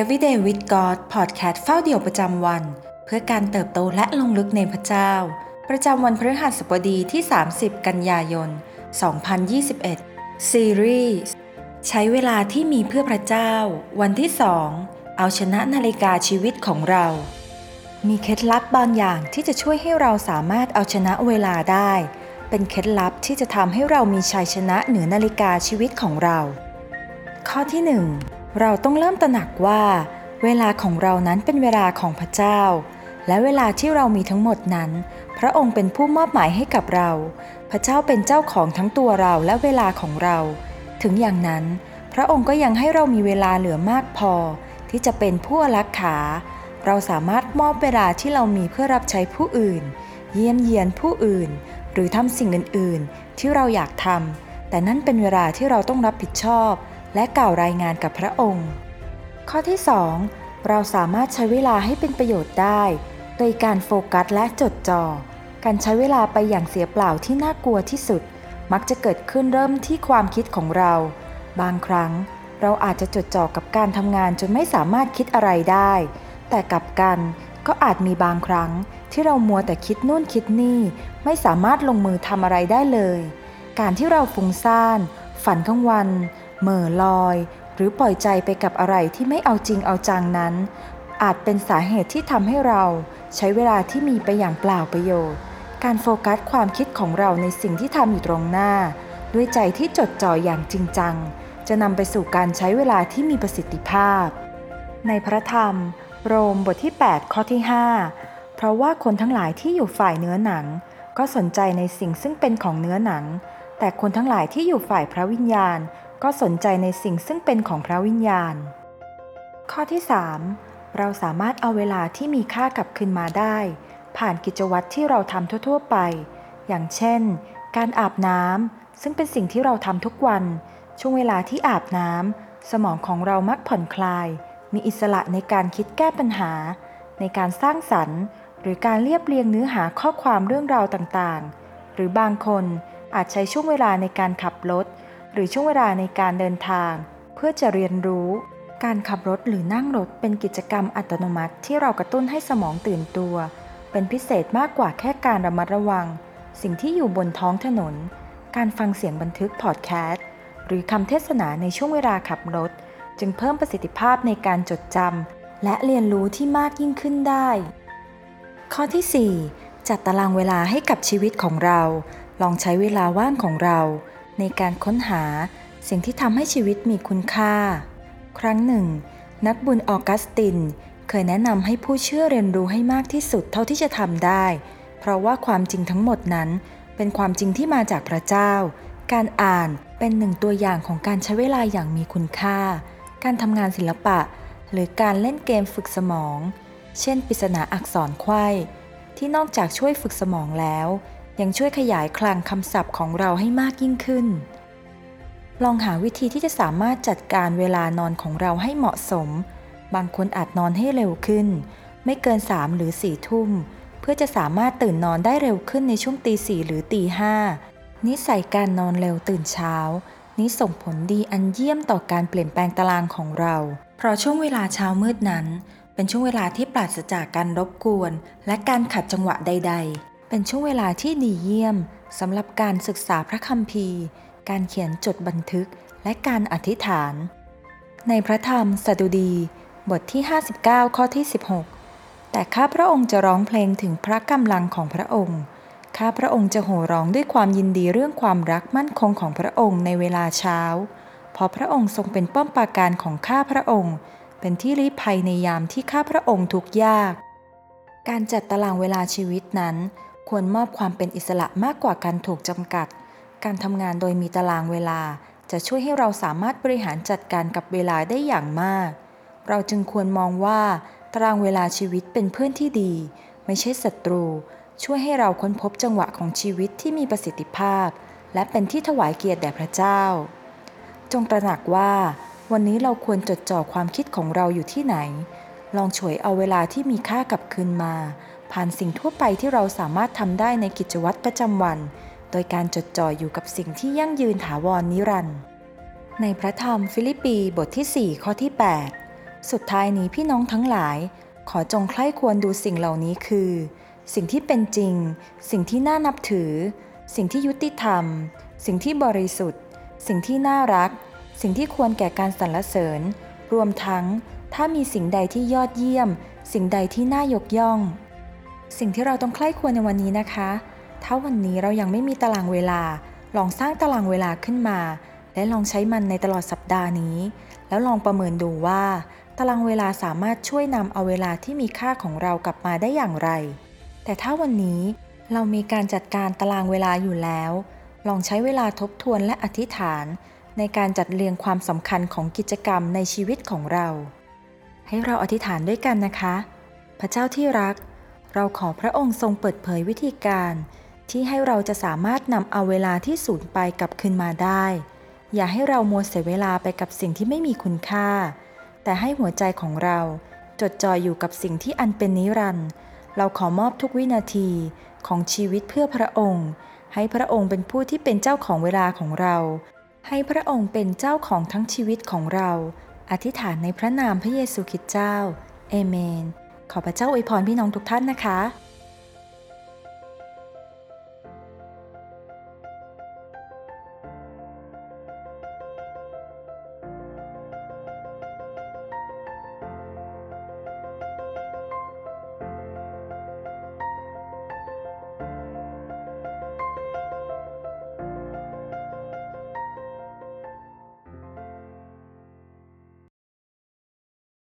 Everyday with God Podcast เฝ้าเดี่ยวประจำวัน เพื่อการเติบโตและลงลึกในพระเจ้า ประจำวันพฤหัสบดีที่ 30 กันยายน 2021 ซีรีส์ใช้เวลาที่มีเพื่อพระเจ้า วันที่ 2 เอาชนะนาฬิกาชีวิตของเรา มีเคล็ดลับบางอย่างที่จะช่วยให้เราสามารถเอาชนะเวลาได้ เป็นเคล็ดลับที่จะทำให้เรามีชัยชนะเหนือนาฬิกาชีวิตของเรา ข้อที่ 1 เราต้องเริ่มตระหนักว่า เวลาของเรานั้นเป็นเวลาของพระเจ้า และเวลาที่เรามีทั้งหมดนั้น พระองค์เป็นผู้มอบหมายให้กับเรา พระเจ้าเป็นเจ้าของทั้งตัวเราและเวลาของเรา ถึงอย่างนั้น พระองค์ก็ยังให้เรามีเวลาเหลือมากพอ ที่จะเป็นผู้รักขา เราสามารถมอบเวลาที่เรามีเพื่อรับใช้ผู้อื่น เยี่ยมเยียนผู้อื่น หรือทำสิ่งอื่น ๆ ที่เราอยากทำแต่นั่นเป็นเวลาที่เราต้องรับผิดชอบ และกล่าวรายงานกับพระองค์ ข้อที่ 2 เราสามารถใช้เวลาให้เป็นประโยชน์ได้ โดยการโฟกัสและจดจ่อ การใช้เวลาไปอย่างเสียเปล่าที่น่ากลัวที่สุด มักจะเกิดขึ้นเริ่มที่ความคิดของเรา บางครั้งเราอาจจะจดจ่อกับการทำงานจนไม่สามารถคิดอะไรได้ แต่กลับกันก็อาจมีบางครั้งที่เรามัวแต่คิดนู่นคิดนี่ ไม่สามารถลงมือทำอะไรได้เลย การที่เราฟุ้งซ่าน ฝันกลางวัน เหม่อลอย หรือปล่อยใจไปกับอะไรที่ไม่เอาจริงเอาจังนั้น อาจเป็นสาเหตุที่ทำให้เราใช้เวลาที่มีไปอย่างเปล่าประโยชน์ การโฟกัสความคิดของเราในสิ่งที่ทำอยู่ตรงหน้า ด้วยใจที่จดจ่ออย่างจริงจัง จะนำไปสู่การใช้เวลาที่มีประสิทธิภาพ ในพระธรรม โรมบทที่ 8 ข้อที่ 5 เพราะว่าคนทั้งหลายที่อยู่ฝ่ายเนื้อหนัง ก็สนใจในสิ่งซึ่งเป็นของเนื้อหนังแต่คนทั้งหลายที่อยู่ฝ่ายพระวิญญาณ ก็สนใจในสิ่งซึ่งเป็นของพระวิญญาณ ข้อที่ 3 เราสามารถเอาเวลาที่มีค่ากลับคืนมาได้ ผ่านกิจวัตรที่เราทำทั่ว ๆ ไป อย่างเช่น การอาบน้ำซึ่งเป็นสิ่งที่เราทำทุกวัน ช่วงเวลาที่อาบน้ำสมองของเรามักผ่อนคลาย มีอิสระในการคิดแก้ปัญหา ในการสร้างสรรค์ หรือการเรียบเรียงเนื้อหาข้อความเรื่องราวต่างๆ หรือบางคนอาจใช้ช่วงเวลาในการขับรถ หรือช่วงเวลาในการเดินทาง เพื่อจะเรียนรู้ การขับรถหรือนั่งรถเป็นกิจกรรมอัตโนมัติที่เรากระตุ้นให้สมองตื่นตัว เป็นพิเศษมากกว่าแค่การระมัดระวัง สิ่งที่อยู่บนท้องถนน การฟังเสียงบันทึกพอดแคสต์หรือคำเทศนาในช่วงเวลาขับรถ จึงเพิ่มประสิทธิภาพในการจดจำและเรียนรู้ที่มากยิ่งขึ้นได้ ข้อที่ 4 จัดตารางเวลาให้กับชีวิตของเรา ลองใช้เวลาว่างของเรา ในการค้นหาสิ่งที่ทำให้ชีวิตมีคุณค่า ครั้งหนึ่ง นักบุญออกัสติน เคยแนะนำให้ผู้เชื่อเรียนรู้ให้มากที่สุดเท่าที่จะทำได้ เพราะว่าความจริงทั้งหมดนั้น เป็นความจริงที่มาจากพระเจ้า การอ่านเป็นหนึ่งตัวอย่างของการใช้เวลาอย่างมีคุณค่า การทำงานศิลปะ หรือการเล่นเกมฝึกสมอง เช่นปริศนาอักษรไขว้ที่นอกจากช่วยฝึกสมองแล้ว ยังช่วยขยายคลังคำศัพท์ของเราให้มากยิ่งขึ้น ลองหาวิธีที่จะสามารถจัดการเวลานอนของเราให้เหมาะสม บางคนอาจนอนให้เร็วขึ้น ไม่เกินสามหรือสี่ทุ่ม เพื่อจะสามารถตื่นนอนได้เร็วขึ้นในช่วงตีสี่หรือตีห้านิสัยการนอนเร็วตื่นเช้า นี้ส่งผลดีอันเยี่ยมต่อการเปลี่ยนแปลงตารางของเรา เพราะช่วงเวลาเช้ามืดนั้น เป็นช่วงเวลาที่ปราศจากการรบกวน และการขัดจังหวะใด ๆ เป็นช่วงเวลาที่ดีเยี่ยมสำหรับการศึกษาพระคัมภีร์ การเขียนจดบันทึกและการอธิษฐาน ในพระธรรมสดุดี บทที่ 59 ข้อที่ 16 แต่ข้าพระองค์จะร้องเพลงถึงพระกำลังของพระองค์ข้าพระองค์จะโห่ร้องด้วยความยินดีเรื่องความรักมั่นคงของพระองค์ในเวลาเช้า เพราะพระองค์ทรงเป็นป้อมปราการของข้าพระองค์ เป็นที่ลี้ภัยในยามที่ข้าพระองค์ทุกข์ยาก การจัดตารางเวลาชีวิตนั้น ควรมอบความเป็นอิสระมากกว่าการถูกจำกัด การทำงานโดยมีตารางเวลา จะช่วยให้เราสามารถบริหารจัดการกับเวลาได้อย่างมาก เราจึงควรมองว่า ตารางเวลาชีวิตเป็นเพื่อนที่ดี ไม่ใช่ศัตรู ช่วยให้เราค้นพบจังหวะของชีวิตที่มีประสิทธิภาพ และเป็นที่ถวายเกียรติแด่พระเจ้า จงตระหนักว่า วันนี้เราควรจดจ่อความคิดของเราอยู่ที่ไหน ลองฉวยเอาเวลาที่มีค่ากลับคืนมา ผ่านสิ่งทั่วไปที่เราสามารถทำได้ในกิจวัตรประจำวัน โดยการจดจ่ออยู่กับสิ่งที่ยั่งยืนถาวรนิรันดร์ในพระธรรมฟิลิปปีบทที่ 4 ข้อที่ 8 สุดท้ายนี้พี่น้องทั้งหลาย ขอจงใคร่ควรดูสิ่งเหล่านี้คือ สิ่งที่เป็นจริง สิ่งที่น่านับถือ สิ่งที่ยุติธรรม สิ่งที่บริสุทธิ์ สิ่งที่น่ารัก สิ่งที่ควรแก่การสรรเสริญ รวมทั้ง ถ้ามีสิ่งใดที่ยอดเยี่ยม สิ่งใดที่น่ายกย่อง สิ่งที่เราต้องใคร่ควรในวันนี้นะคะ ถ้าวันนี้เรายังไม่มีตารางเวลา ลองสร้างตารางเวลาขึ้นมา และลองใช้มันในตลอดสัปดาห์นี้ แล้วลองประเมินดูว่า ตารางเวลาสามารถช่วยนำเอาเวลาที่มีค่าของเรากลับมาได้อย่างไร แต่ถ้าวันนี้เรามีการจัดการตารางเวลาอยู่แล้ว ลองใช้เวลาทบทวนและอธิษฐาน ในการจัดเรียงความสำคัญของกิจกรรมในชีวิตของเรา ให้เราอธิษฐานด้วยกันนะคะ พระเจ้าที่รัก เราขอพระองค์ทรงเปิดเผยวิธีการ ที่ให้เราจะสามารถนำเอาเวลาที่สูญไปกลับคืนมาได้ อย่าให้เรามัวเสียเวลาไปกับสิ่งที่ไม่มีคุณค่า แต่ให้หัวใจของเราจดจ่ออยู่กับสิ่งที่อันเป็นนิรันดร์เราขอมอบทุกวินาทีของชีวิตเพื่อพระองค์ ให้พระองค์เป็นผู้ที่เป็นเจ้าของเวลาของเรา ให้พระองค์เป็นเจ้าของทั้งชีวิตของเรา อธิษฐานในพระนามพระเยซูคริสต์เจ้า เอเมน ขอพระเจ้าอวยพรพี่น้องทุกท่านนะคะ